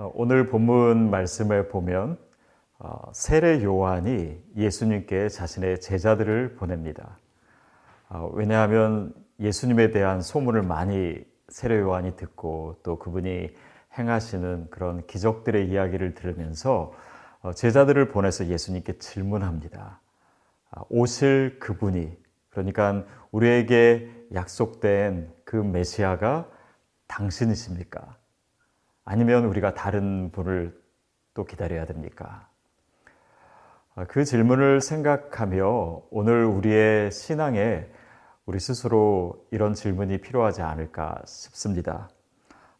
어, 오늘 본문 말씀에 보면 어, 세례 요한이 예수님께 자신의 제자들을 보냅니다. 어, 왜냐하면 예수님에 대한 소문을 많이 세례 요한이 듣고 또 그분이 행하시는 그런 기적들의 이야기를 들으면서 제자들을 보내서 예수님께 질문합니다. 아, 오실 그분이 그러니까 우리에게 약속된 그 메시아가 당신이십니까? 아니면 우리가 다른 분을 또 기다려야 됩니까? 아, 그 질문을 생각하며 오늘 우리의 신앙에 우리 스스로 이런 질문이 필요하지 않을까 싶습니다.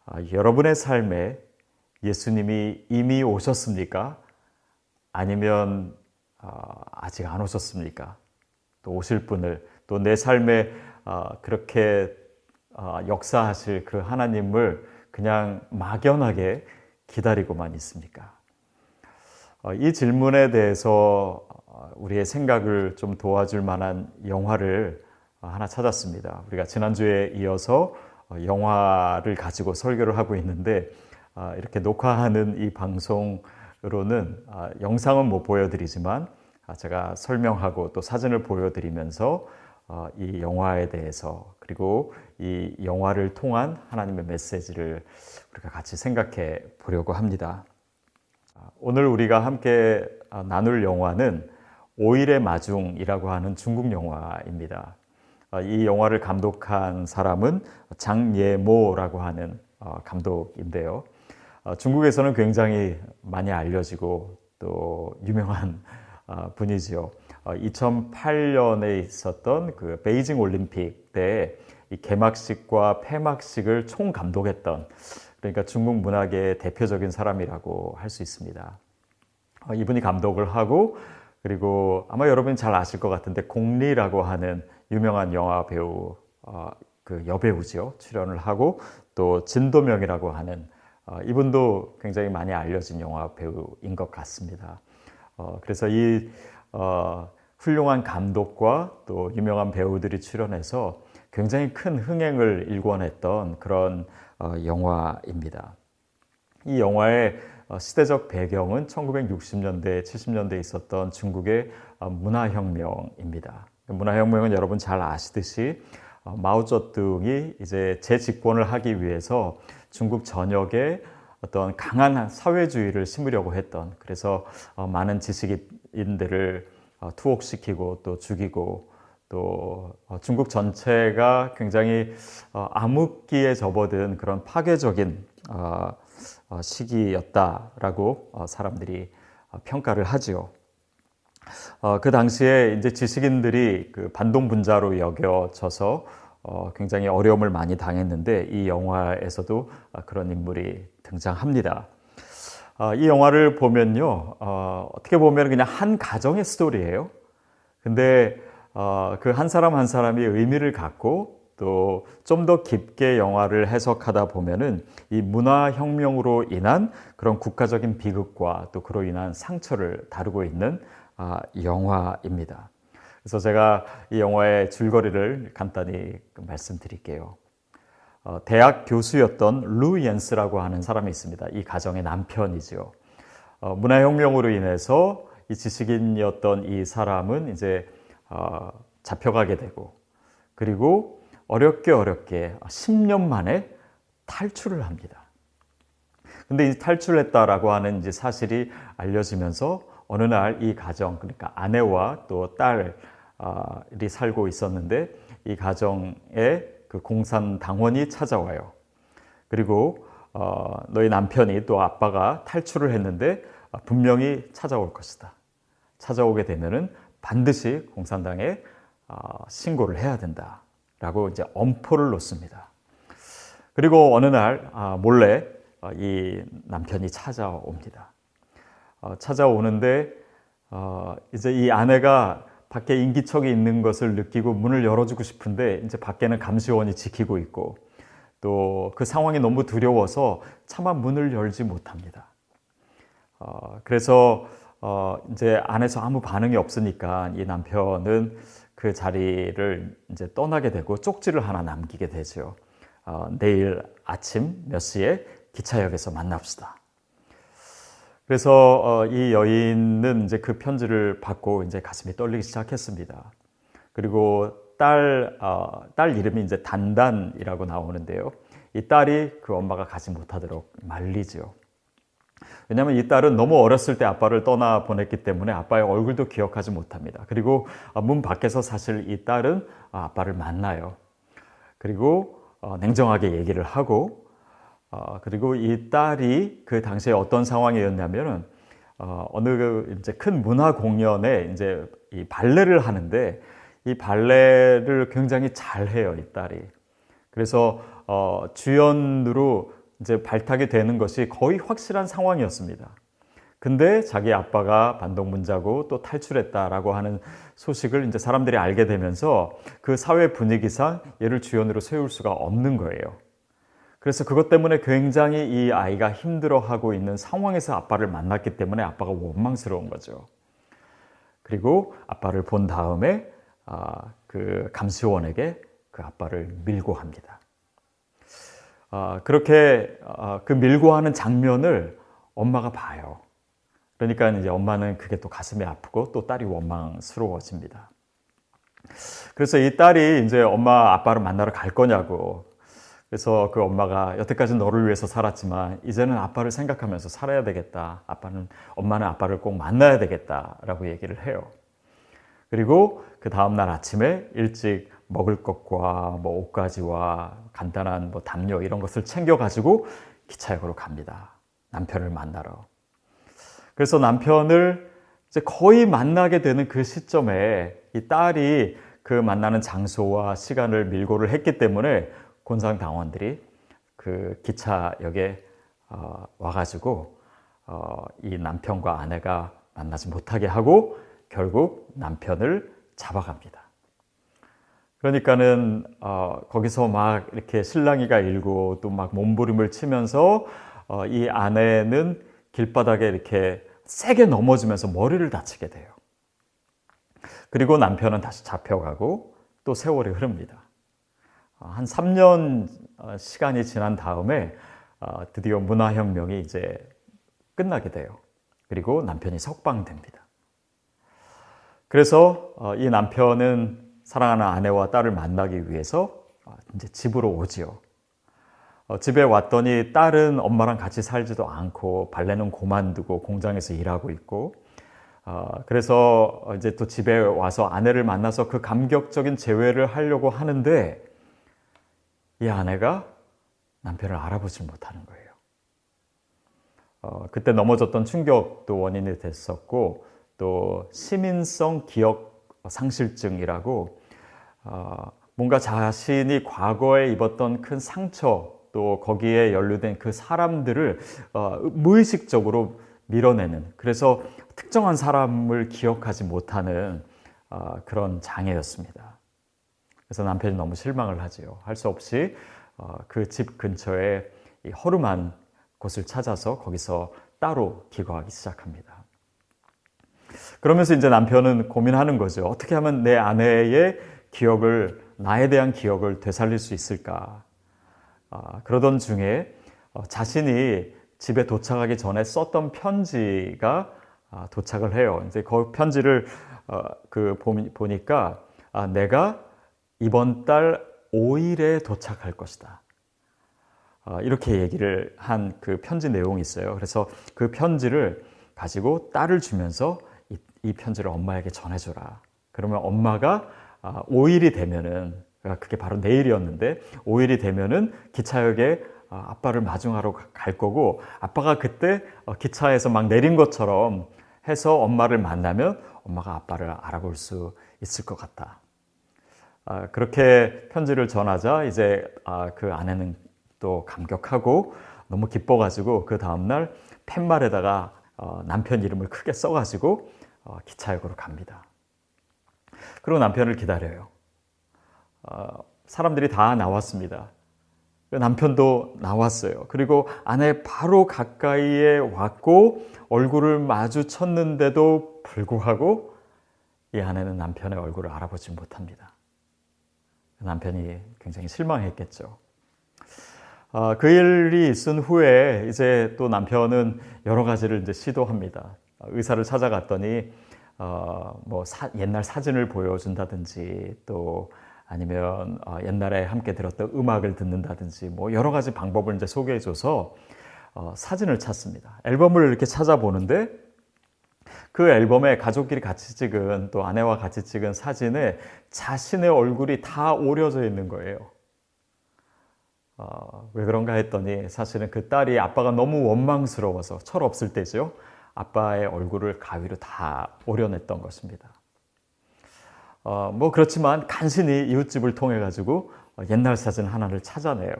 아, 여러분의 삶에 예수님이 이미 오셨습니까? 아니면 아, 아직 안 오셨습니까? 또 오실 분을 또 내 삶에 그렇게 역사하실 그 하나님을 그냥 막연하게 기다리고만 있습니까? 어, 이 질문에 대해서 어, 우리의 생각을 좀 도와줄 만한 영화를 어, 하나 찾았습니다. 우리가 지난주에 이어서 영화를 가지고 설교를 하고 있는데 이렇게 녹화하는 이 방송으로는 영상은 못 보여드리지만 제가 설명하고 또 사진을 보여드리면서 이 영화에 대해서 그리고 이 영화를 통한 하나님의 메시지를 우리가 같이 생각해 보려고 합니다. 아, 오늘 우리가 함께 아, 나눌 영화는 오일의 마중이라고 하는 중국 영화입니다. 아, 이 영화를 감독한 사람은 장예모라고 하는 어, 감독인데요. 중국에서는 굉장히 많이 알려지고 또 유명한 분이지요. 2008년에 어, 있었던 그 베이징 올림픽 때 개막식과 폐막식을 총 감독했던 그러니까 중국 문학의 대표적인 사람이라고 할 수 있습니다. 어, 이분이 감독을 하고 그리고 아마 여러분이 잘 아실 것 같은데 공리라고 하는 유명한 영화 배우 어, 그 여배우죠 출연을 하고 또 진도명이라고 하는 이분도 굉장히 많이 알려진 영화 배우인 것 같습니다. 그래서 이 어, 훌륭한 감독과 또 유명한 배우들이 출연해서 굉장히 큰 흥행을 일궈냈던 그런 어, 영화입니다. 이 영화의 어, 시대적 배경은 1960년대, 70년대에 있었던 중국의 어, 문화혁명입니다. 문화혁명은 여러분 잘 아시듯이 어, 마오쩌둥이 이제 재집권을 하기 위해서 중국 전역에 어떤 강한 사회주의를 심으려고 했던 그래서 어, 많은 지식인들을 어, 투옥시키고 또 죽이고 또 어, 중국 전체가 굉장히 암흑기에 접어든 그런 파괴적인 시기였다라고 사람들이 평가를 하지요. 그 당시에 이제 지식인들이 그 반동 분자로 여겨져서 굉장히 어려움을 많이 당했는데 이 영화에서도 그런 인물이 등장합니다. 어, 이 영화를 보면요, 어, 떻게 보면 그냥 한 가정의 스토리예요. 근데 어, 그 한 사람 한 사람이 의미를 갖고 또 좀 더 깊게 영화를 해석하다 보면은 이 문화혁명으로 인한 그런 국가적인 비극과 또 그로 인한 상처를 다루고 있는 아, 영화입니다. 그래서 제가 이 영화의 줄거리를 간단히 말씀드릴게요. 어, 대학 교수였던 루 옌스라고 하는 사람이 있습니다. 이 가정의 남편이지요. 어, 문화혁명으로 인해서 이 지식인이었던 이 사람은 이제 어, 잡혀가게 되고 그리고 어렵게 어렵게 10년 만에 탈출을 합니다. 근데 이 탈출했다라고 하는 이제 사실이 알려지면서 어느 날 이 가정 그러니까 아내와 또 딸이 살고 있었는데 이 가정에 그 공산 당원이 찾아와요. 그리고 어, 너희 남편이 또 아빠가 탈출을 했는데 어, 분명히 찾아올 것이다. 찾아오게 되면은 반드시 공산당에 어, 신고를 해야 된다라고 이제 엄포를 놓습니다. 그리고 어느 날 아, 몰래 어, 이 남편이 찾아옵니다. 어, 찾아오는데 어, 이제 이 아내가 밖에 인기척이 있는 것을 느끼고 문을 열어주고 싶은데 이제 밖에는 감시원이 지키고 있고 또 그 상황이 너무 두려워서 차마 문을 열지 못합니다. 어, 그래서 어, 이제 안에서 아무 반응이 없으니까 이 남편은 그 자리를 이제 떠나게 되고 쪽지를 하나 남기게 되죠. 어, 내일 아침 몇 시에 기차역에서 만납시다. 그래서 어, 이 여인은 이제 그 편지를 받고 이제 가슴이 떨리기 시작했습니다. 그리고 딸, 어, 딸 이름이 이제 단단이라고 나오는데요. 이 딸이 그 엄마가 가지 못하도록 말리죠. 왜냐하면 이 딸은 너무 어렸을 때 아빠를 떠나 보냈기 때문에 아빠의 얼굴도 기억하지 못합니다. 그리고 어, 문 밖에서 사실 이 딸은 아빠를 만나요. 그리고 어, 냉정하게 얘기를 하고 어, 그리고 이 딸이 그 당시에 어떤 상황이었냐면은 어느 그 이제 큰 문화 공연에 이제 이 발레를 하는데 이 발레를 굉장히 잘해요 이 딸이. 그래서 주연으로 이제 발탁이 되는 것이 거의 확실한 상황이었습니다. 근데 자기 아빠가 반동문자고 또 탈출했다라고 하는 소식을 이제 사람들이 알게 되면서 그 사회 분위기상 얘를 주연으로 세울 수가 없는 거예요. 그래서 그것 때문에 굉장히 이 아이가 힘들어하고 있는 상황에서 아빠를 만났기 때문에 아빠가 원망스러운 거죠. 그리고 아빠를 본 다음에 아, 그 감시원에게 그 아빠를 밀고 합니다. 아, 그렇게 아, 그 밀고 하는 장면을 엄마가 봐요. 그러니까 이제 엄마는 그게 또 가슴이 아프고 또 딸이 원망스러워집니다. 그래서 이 딸이 이제 엄마 아빠를 만나러 갈 거냐고. 그래서 그 엄마가 여태까지 너를 위해서 살았지만 이제는 아빠를 생각하면서 살아야 되겠다. 아빠는 엄마는 아빠를 꼭 만나야 되겠다라고 얘기를 해요. 그리고 그 다음 날 아침에 일찍 먹을 것과 뭐 옷가지와 간단한 뭐 담요 이런 것을 챙겨 가지고 기차역으로 갑니다. 남편을 만나러. 그래서 남편을 이제 거의 만나게 되는 그 시점에 이 딸이 그 만나는 장소와 시간을 밀고를 했기 때문에 곤상 당원들이 그 기차역에 어, 와가지고 어, 이 남편과 아내가 만나지 못하게 하고 결국 남편을 잡아갑니다. 그러니까는 어, 거기서 막 이렇게 신랑이가 일고 또 막 몸부림을 치면서 어, 이 아내는 길바닥에 이렇게 세게 넘어지면서 머리를 다치게 돼요. 그리고 남편은 다시 잡혀가고 또 세월이 흐릅니다. 어, 한 3년 어, 시간이 지난 다음에 어, 드디어 문화혁명이 이제 끝나게 돼요. 그리고 남편이 석방됩니다. 그래서 이 남편은 사랑하는 아내와 딸을 만나기 위해서 어, 이제 집으로 오지요. 어, 집에 왔더니 딸은 엄마랑 같이 살지도 않고 발레는 고만두고 공장에서 일하고 있고 어, 그래서 이제 또 집에 와서 아내를 만나서 그 감격적인 재회를 하려고 하는데 이 아내가 남편을 알아보질 못하는 거예요. 어, 그때 넘어졌던 충격도 원인이 됐었고 또 시민성 기억 상실증이라고 어, 뭔가 자신이 과거에 입었던 큰 상처 또 거기에 연루된 그 사람들을 어, 무의식적으로 밀어내는 그래서 특정한 사람을 기억하지 못하는 어, 그런 장애였습니다. 그래서 남편이 너무 실망을 하지요. 할 수 없이 그 집 근처에 허름한 곳을 찾아서 거기서 따로 기거하기 시작합니다. 그러면서 이제 남편은 고민하는 거죠. 어떻게 하면 내 아내의 기억을 나에 대한 기억을 되살릴 수 있을까? 아, 그러던 중에 어, 자신이 집에 도착하기 전에 썼던 편지가 아, 도착을 해요. 이제 그 편지를 어, 그 보니까 아, 내가 이번 달 5일에 도착할 것이다. 아, 이렇게 얘기를 한 그 편지 내용이 있어요. 그래서 그 편지를 가지고 딸을 주면서 이, 이 편지를 엄마에게 전해줘라. 그러면 엄마가 5일이 아, 되면은 그러니까 그게 바로 내일이었는데 5일이 되면은 기차역에 아, 아빠를 마중하러 갈 거고 아빠가 그때 어, 기차에서 막 내린 것처럼 해서 엄마를 만나면 엄마가 아빠를 알아볼 수 있을 것 같다. 아, 그렇게 편지를 전하자 이제 그 아내는 또 감격하고 너무 기뻐가지고 그 다음날 팻말에다가 어, 남편 이름을 크게 써가지고 어, 기차역으로 갑니다. 그리고 남편을 기다려요. 어, 사람들이 다 나왔습니다. 남편도 나왔어요. 그리고 아내 바로 가까이에 왔고 얼굴을 마주쳤는데도 불구하고 이 아내는 남편의 얼굴을 알아보지 못합니다. 남편이 굉장히 실망했겠죠. 어, 그 일이 있은 후에 이제 또 남편은 여러 가지를 이제 시도합니다. 의사를 찾아갔더니 어, 뭐 사, 옛날 사진을 보여준다든지 또 아니면 어, 옛날에 함께 들었던 음악을 듣는다든지 뭐 여러 가지 방법을 이제 소개해줘서 어, 사진을 찾습니다. 앨범을 이렇게 찾아보는데 그 앨범에 가족끼리 같이 찍은 또 아내와 같이 찍은 사진에 자신의 얼굴이 다 오려져 있는 거예요. 어, 왜 그런가 했더니 사실은 그 딸이 아빠가 너무 원망스러워서 철 없을 때죠. 아빠의 얼굴을 가위로 다 오려냈던 것입니다. 어, 뭐 그렇지만 간신히 이웃집을 통해 가지고 옛날 사진 하나를 찾아내요.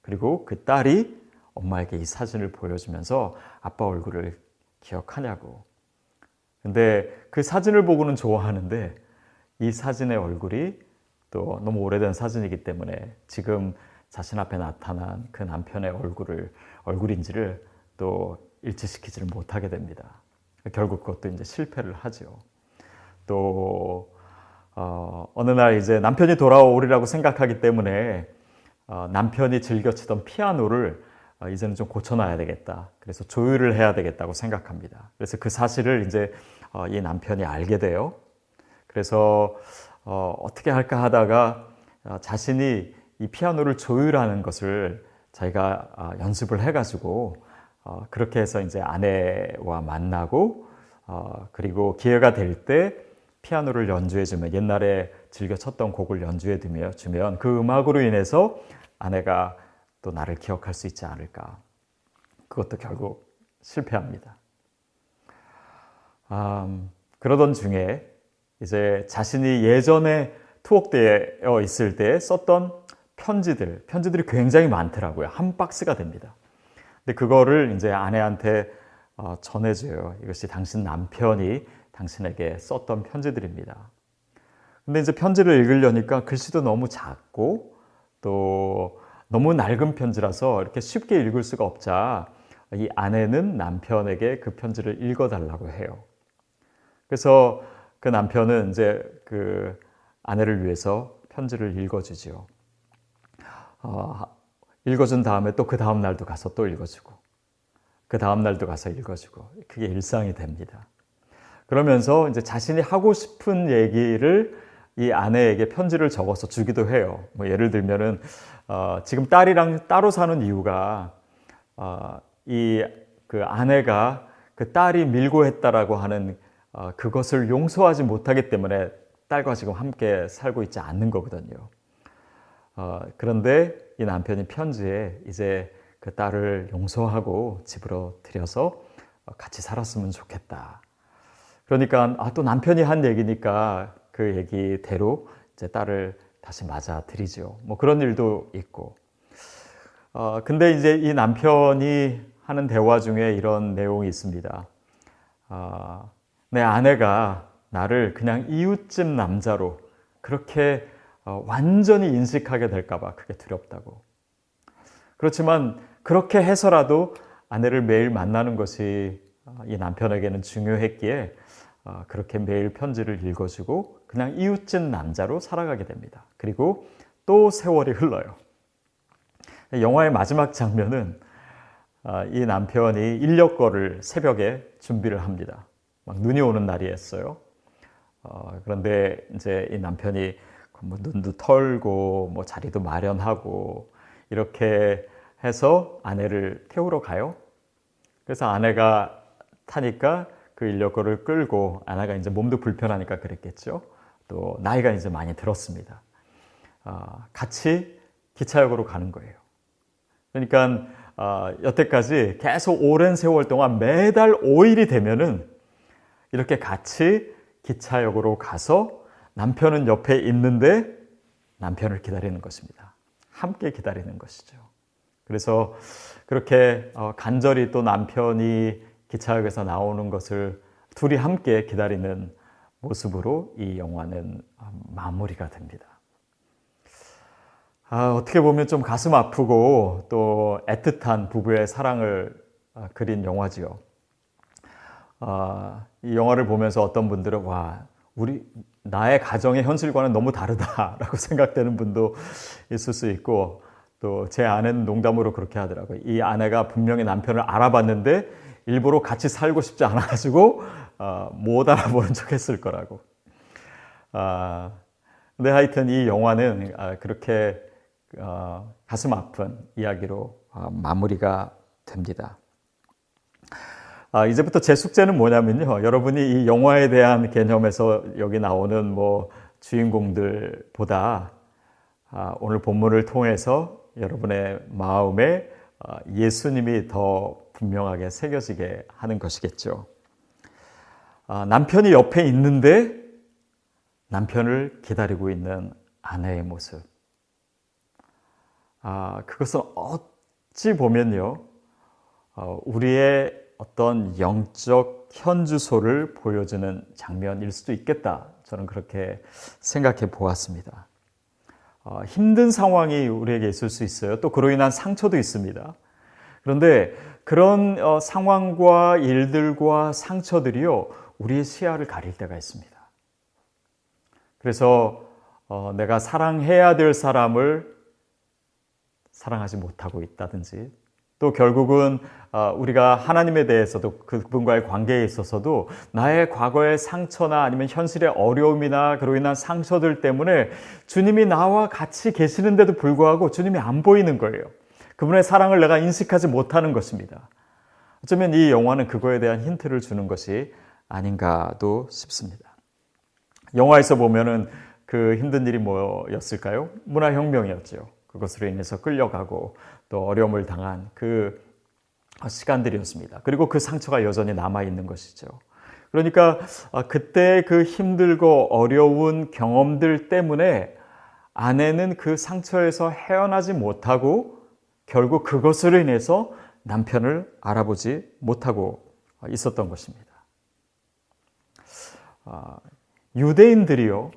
그리고 그 딸이 엄마에게 이 사진을 보여주면서 아빠 얼굴을 기억하냐고. 근데 그 사진을 보고는 좋아하는데 이 사진의 얼굴이 또 너무 오래된 사진이기 때문에 지금 자신 앞에 나타난 그 남편의 얼굴을 얼굴인지를 또 일치시키지를 못하게 됩니다. 결국 그것도 이제 실패를 하죠. 또 어, 어느 날 이제 남편이 돌아오리라고 생각하기 때문에 어, 남편이 즐겨 치던 피아노를 어, 이제는 좀 고쳐놔야 되겠다. 그래서 조율을 해야 되겠다고 생각합니다. 그래서 그 사실을 이제 어, 이 남편이 알게 돼요. 그래서 어, 어떻게 할까 하다가 어, 자신이 이 피아노를 조율하는 것을 자기가 어, 연습을 해가지고 어, 그렇게 해서 이제 아내와 만나고 어, 그리고 기회가 될 때 피아노를 연주해 주면 옛날에 즐겨 쳤던 곡을 연주해 주면 그 음악으로 인해서 아내가 또 나를 기억할 수 있지 않을까. 그것도 결국 실패합니다. 음, 그러던 중에 이제 자신이 예전에 투옥되어 있을 때 썼던 편지들, 편지들이 굉장히 많더라고요. 한 박스가 됩니다. 근데 그거를 이제 아내한테 어, 전해줘요. 이것이 당신 남편이 당신에게 썼던 편지들입니다. 근데 이제 편지를 읽으려니까 글씨도 너무 작고 또 너무 낡은 편지라서 이렇게 쉽게 읽을 수가 없자 이 아내는 남편에게 그 편지를 읽어달라고 해요. 그래서 그 남편은 이제 그 아내를 위해서 편지를 읽어주지요. 어, 읽어준 다음에 또 그 다음 날도 가서 또 읽어주고 그 다음 날도 가서 읽어주고 그게 일상이 됩니다. 그러면서 이제 자신이 하고 싶은 얘기를 이 아내에게 편지를 적어서 주기도 해요. 뭐 예를 들면은 어, 지금 딸이랑 따로 사는 이유가 어, 이그 아내가 그 딸이 밀고 했다라고 하는 어, 그것을 용서하지 못하기 때문에 딸과 지금 함께 살고 있지 않는 거거든요. 어, 그런데 이 남편이 편지에 이제 그 딸을 용서하고 집으로 들여서 같이 살았으면 좋겠다. 그러니까 아, 또 남편이 한 얘기니까 그 얘기대로 이제 딸을 다시 맞아 드리죠. 뭐 그런 일도 있고. 어, 근데 이제 이 남편이 하는 대화 중에 이런 내용이 있습니다. 어, 내 아내가 나를 그냥 이웃집 남자로 그렇게 어, 완전히 인식하게 될까봐 그게 두렵다고. 그렇지만 그렇게 해서라도 아내를 매일 만나는 것이 어, 이 남편에게는 중요했기에 어, 그렇게 매일 편지를 읽어주고 그냥 이웃집 남자로 살아가게 됩니다. 그리고 또 세월이 흘러요. 영화의 마지막 장면은 이 남편이 인력거를 새벽에 준비를 합니다. 막 눈이 오는 날이었어요. 그런데 이제 이 남편이 뭐 눈도 털고 뭐 자리도 마련하고 이렇게 해서 아내를 태우러 가요. 그래서 아내가 타니까 그 인력거를 끌고 아내가 이제 몸도 불편하니까 그랬겠죠. 또 나이가 이제 많이 들었습니다. 어, 같이 기차역으로 가는 거예요. 그러니까 어, 여태까지 계속 오랜 세월 동안 매달 5일이 되면은 이렇게 같이 기차역으로 가서 남편은 옆에 있는데 남편을 기다리는 것입니다. 함께 기다리는 것이죠. 그래서 그렇게 어, 간절히 또 남편이 기차역에서 나오는 것을 둘이 함께 기다리는 모습으로 이 영화는 어, 마무리가 됩니다. 아, 어떻게 보면 좀 가슴 아프고 또 애틋한 부부의 사랑을 어, 그린 영화지요. 아, 이 영화를 보면서 어떤 분들은 와 우리 나의 가정의 현실과는 너무 다르다라고 생각되는 분도 있을 수 있고 또 제 아내는 농담으로 그렇게 하더라고요. 이 아내가 분명히 남편을 알아봤는데 일부러 같이 살고 싶지 않아가지고 어, 못 알아보는 척 했을 거라고. 아, 근데 하여튼 이 영화는 아, 그렇게 어, 가슴 아픈 이야기로 어, 마무리가 됩니다. 아, 이제부터 제 숙제는 뭐냐면요. 여러분이 이 영화에 대한 개념에서 여기 나오는 뭐 주인공들보다 아, 오늘 본문을 통해서 여러분의 마음에 아, 예수님이 더 분명하게 새겨지게 하는 것이겠죠. 아, 남편이 옆에 있는데 남편을 기다리고 있는 아내의 모습. 아, 그것은 어찌 보면요, 어, 우리의 어떤 영적 현주소를 보여주는 장면일 수도 있겠다. 저는 그렇게 생각해 보았습니다. 어, 힘든 상황이 우리에게 있을 수 있어요. 또 그로 인한 상처도 있습니다. 그런데 그런 어, 상황과 일들과 상처들이요, 우리의 시야를 가릴 때가 있습니다. 그래서 어, 내가 사랑해야 될 사람을 사랑하지 못하고 있다든지, 또 결국은 어, 우리가 하나님에 대해서도 그분과의 관계에 있어서도 나의 과거의 상처나 아니면 현실의 어려움이나 그로 인한 상처들 때문에 주님이 나와 같이 계시는데도 불구하고 주님이 안 보이는 거예요. 그분의 사랑을 내가 인식하지 못하는 것입니다. 어쩌면 이 영화는 그거에 대한 힌트를 주는 것이 아닌가도 싶습니다. 영화에서 보면은 그 힘든 일이 뭐였을까요? 문화혁명이었죠. 그것으로 인해서 끌려가고 또 어려움을 당한 그 시간들이었습니다. 그리고 그 상처가 여전히 남아 있는 것이죠. 그러니까 아, 그때 그 힘들고 어려운 경험들 때문에 아내는 그 상처에서 헤어나지 못하고 결국 그것으로 인해서 남편을 알아보지 못하고 있었던 것입니다. 아, 유대인들이요,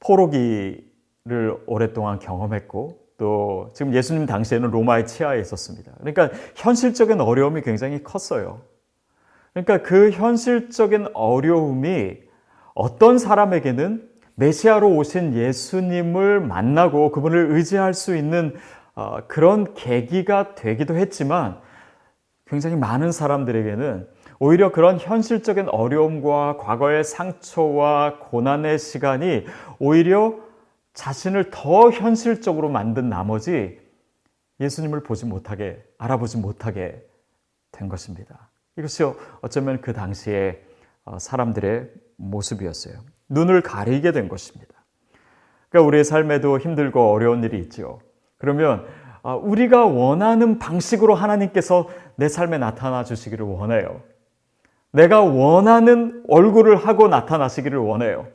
포로기를 오랫동안 경험했고, 또 지금 예수님 당시에는 로마의 치하에 있었습니다. 그러니까 현실적인 어려움이 굉장히 컸어요. 그러니까 그 현실적인 어려움이 어떤 사람에게는 메시아로 오신 예수님을 만나고 그분을 의지할 수 있는 어, 그런 계기가 되기도 했지만 굉장히 많은 사람들에게는 오히려 그런 현실적인 어려움과 과거의 상처와 고난의 시간이 오히려 자신을 더 현실적으로 만든 나머지 예수님을 보지 못하게, 알아보지 못하게 된 것입니다. 이것이 어쩌면 그 당시에 어, 사람들의 모습이었어요. 눈을 가리게 된 것입니다. 그러니까 우리의 삶에도 힘들고 어려운 일이 있죠. 그러면 어, 우리가 원하는 방식으로 하나님께서 내 삶에 나타나 주시기를 원해요. 내가 원하는 얼굴을 하고 나타나시기를 원해요.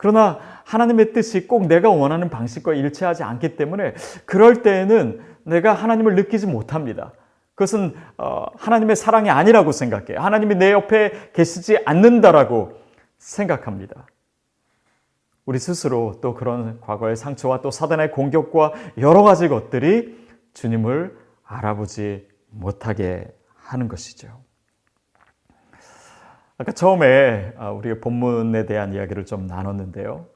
그러나 하나님의 뜻이 꼭 내가 원하는 방식과 일치하지 않기 때문에 그럴 때에는 내가 하나님을 느끼지 못합니다. 그것은 어, 하나님의 사랑이 아니라고 생각해요. 하나님이 내 옆에 계시지 않는다라고 생각합니다. 우리 스스로 또 그런 과거의 상처와 또 사단의 공격과 여러 가지 것들이 주님을 알아보지 못하게 하는 것이죠. 아까 처음에 아, 우리가 본문에 대한 이야기를 좀 나눴는데요.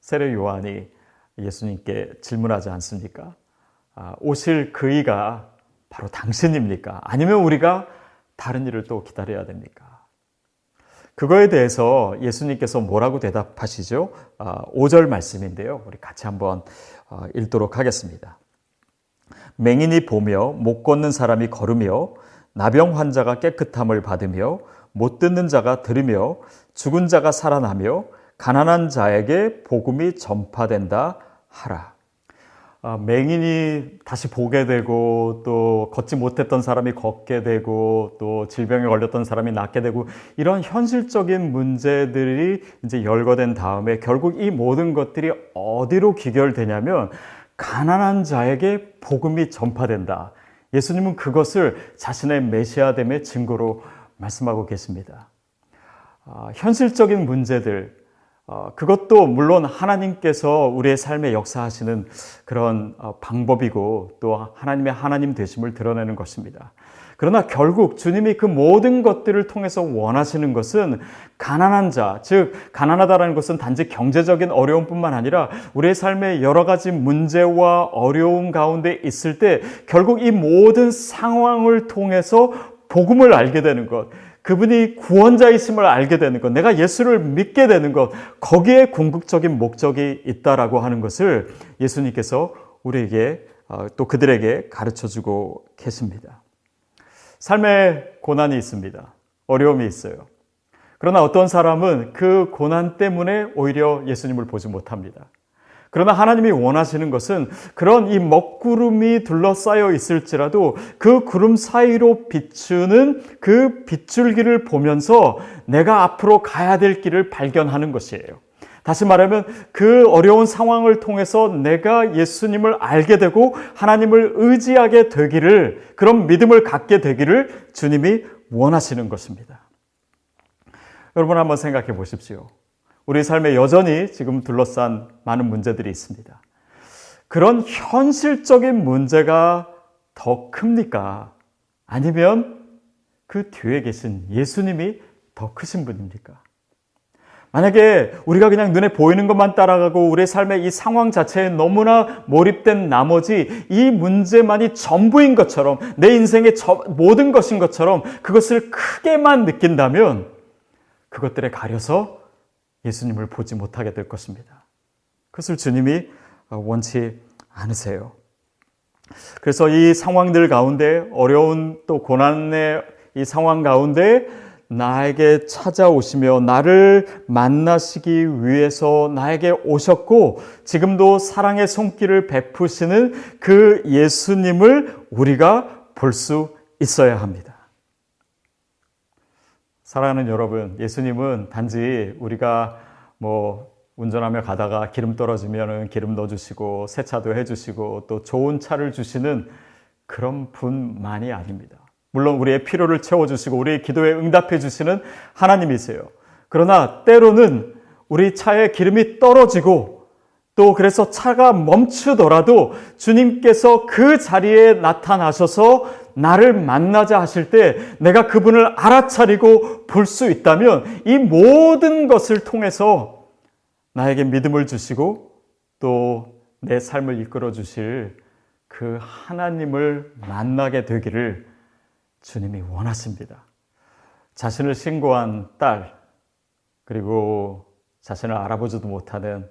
세례 요한이 예수님께 질문하지 않습니까? 아, 오실 그이가 바로 당신입니까? 아니면 우리가 다른 일을 또 기다려야 됩니까? 그거에 대해서 예수님께서 뭐라고 대답하시죠? 5절 아, 말씀인데요. 우리 같이 한번 읽도록 하겠습니다. 맹인이 보며 못 걷는 사람이 걸으며 나병 환자가 깨끗함을 받으며 못 듣는 자가 들으며 죽은 자가 살아나며 가난한 자에게 복음이 전파된다 하라. 아, 맹인이 다시 보게 되고 또 걷지 못했던 사람이 걷게 되고 또 질병에 걸렸던 사람이 낫게 되고 이런 현실적인 문제들이 이제 열거된 다음에 결국 이 모든 것들이 어디로 귀결되냐면 가난한 자에게 복음이 전파된다. 예수님은 그것을 자신의 메시아됨의 증거로 말씀하고 계십니다. 어, 현실적인 문제들, 어, 그것도 물론 하나님께서 우리의 삶에 역사하시는 그런 어, 방법이고 또 하나님의 하나님 되심을 드러내는 것입니다. 그러나 결국 주님이 그 모든 것들을 통해서 원하시는 것은 가난한 자, 즉, 가난하다라는 것은 단지 경제적인 어려움뿐만 아니라 우리의 삶의 여러 가지 문제와 어려움 가운데 있을 때 결국 이 모든 상황을 통해서 복음을 알게 되는 것, 그분이 구원자이심을 알게 되는 것, 내가 예수를 믿게 되는 것, 거기에 궁극적인 목적이 있다라고 하는 것을 예수님께서 우리에게 어, 또 그들에게 가르쳐 주고 계십니다. 삶에 고난이 있습니다. 어려움이 있어요. 그러나 어떤 사람은 그 고난 때문에 오히려 예수님을 보지 못합니다. 그러나 하나님이 원하시는 것은 그런 이 먹구름이 둘러싸여 있을지라도 그 구름 사이로 비추는 그 빗줄기를 보면서 내가 앞으로 가야 될 길을 발견하는 것이에요. 다시 말하면 그 어려운 상황을 통해서 내가 예수님을 알게 되고 하나님을 의지하게 되기를 그런 믿음을 갖게 되기를 주님이 원하시는 것입니다. 여러분 한번 생각해 보십시오. 우리 삶에 여전히 지금 둘러싼 많은 문제들이 있습니다. 그런 현실적인 문제가 더 큽니까? 아니면 그 뒤에 계신 예수님이 더 크신 분입니까? 만약에 우리가 그냥 눈에 보이는 것만 따라가고 우리의 삶의 이 상황 자체에 너무나 몰입된 나머지 이 문제만이 전부인 것처럼 내 인생의 모든 것인 것처럼 그것을 크게만 느낀다면 그것들에 가려서 예수님을 보지 못하게 될 것입니다. 그것을 주님이 원치 않으세요. 그래서 이 상황들 가운데 어려운 또 고난의 이 상황 가운데 나에게 찾아오시며 나를 만나시기 위해서 나에게 오셨고 지금도 사랑의 손길을 베푸시는 그 예수님을 우리가 볼 수 있어야 합니다. 사랑하는 여러분, 예수님은 단지 우리가 뭐 운전하며 가다가 기름 떨어지면 기름 넣어주시고 세차도 해주시고 또 좋은 차를 주시는 그런 분만이 아닙니다. 물론 우리의 필요를 채워주시고 우리의 기도에 응답해 주시는 하나님이세요. 그러나 때로는 우리 차에 기름이 떨어지고 또 그래서 차가 멈추더라도 주님께서 그 자리에 나타나셔서 나를 만나자 하실 때 내가 그분을 알아차리고 볼 수 있다면 이 모든 것을 통해서 나에게 믿음을 주시고 또 내 삶을 이끌어 주실 그 하나님을 만나게 되기를 주님이 원하십니다. 자신을 신고한 딸, 그리고 자신을 알아보지도 못하는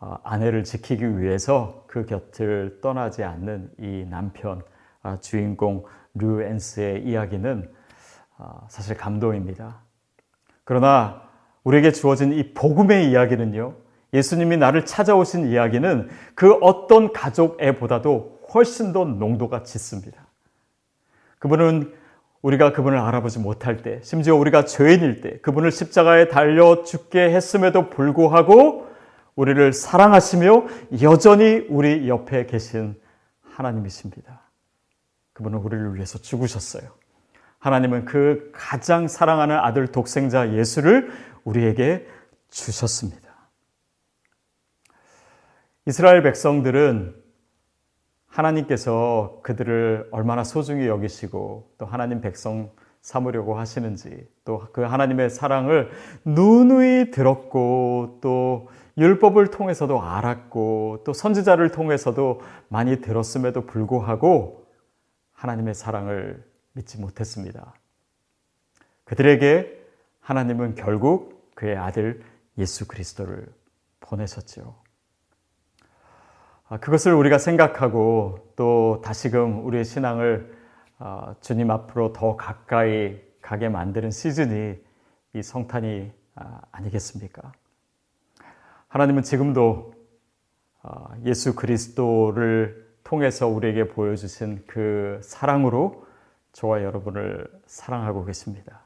어, 아내를 지키기 위해서 그 곁을 떠나지 않는 이 남편, 아, 주인공 류엔스의 이야기는 아, 사실 감동입니다. 그러나 우리에게 주어진 이 복음의 이야기는요, 예수님이 나를 찾아오신 이야기는 그 어떤 가족애보다도 훨씬 더 농도가 짙습니다. 그분은 우리가 그분을 알아보지 못할 때, 심지어 우리가 죄인일 때, 그분을 십자가에 달려 죽게 했음에도 불구하고 우리를 사랑하시며 여전히 우리 옆에 계신 하나님이십니다. 그분은 우리를 위해서 죽으셨어요. 하나님은 그 가장 사랑하는 아들 독생자 예수를 우리에게 주셨습니다. 이스라엘 백성들은 하나님께서 그들을 얼마나 소중히 여기시고 또 하나님 백성 삼으려고 하시는지 또 그 하나님의 사랑을 누누이 들었고 또 율법을 통해서도 알았고 또 선지자를 통해서도 많이 들었음에도 불구하고 하나님의 사랑을 믿지 못했습니다. 그들에게 하나님은 결국 그의 아들 예수 그리스도를 보내셨죠. 아, 그것을 우리가 생각하고 또 다시금 우리의 신앙을 아, 주님 앞으로 더 가까이 가게 만드는 시즌이 이 성탄이 아, 아니겠습니까? 하나님은 지금도 예수 그리스도를 통해서 우리에게 보여주신 그 사랑으로 저와 여러분을 사랑하고 계십니다.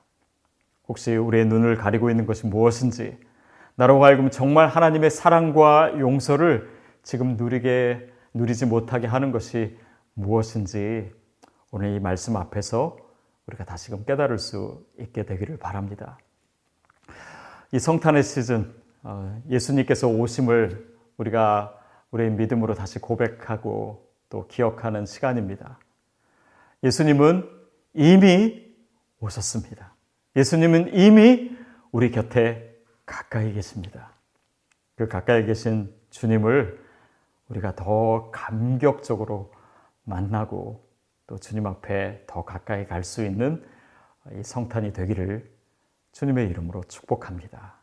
혹시 우리의 눈을 가리고 있는 것이 무엇인지, 나로 하여금 정말 하나님의 사랑과 용서를 지금 누리게, 누리지 못하게 하는 것이 무엇인지 오늘 이 말씀 앞에서 우리가 다시금 깨달을 수 있게 되기를 바랍니다. 이 성탄의 시즌, 어, 예수님께서 오심을 우리가 우리의 믿음으로 다시 고백하고 또 기억하는 시간입니다. 예수님은 이미 오셨습니다. 예수님은 이미 우리 곁에 가까이 계십니다. 그 가까이 계신 주님을 우리가 더 감격적으로 만나고 또 주님 앞에 더 가까이 갈 수 있는 이 성탄이 되기를 주님의 이름으로 축복합니다.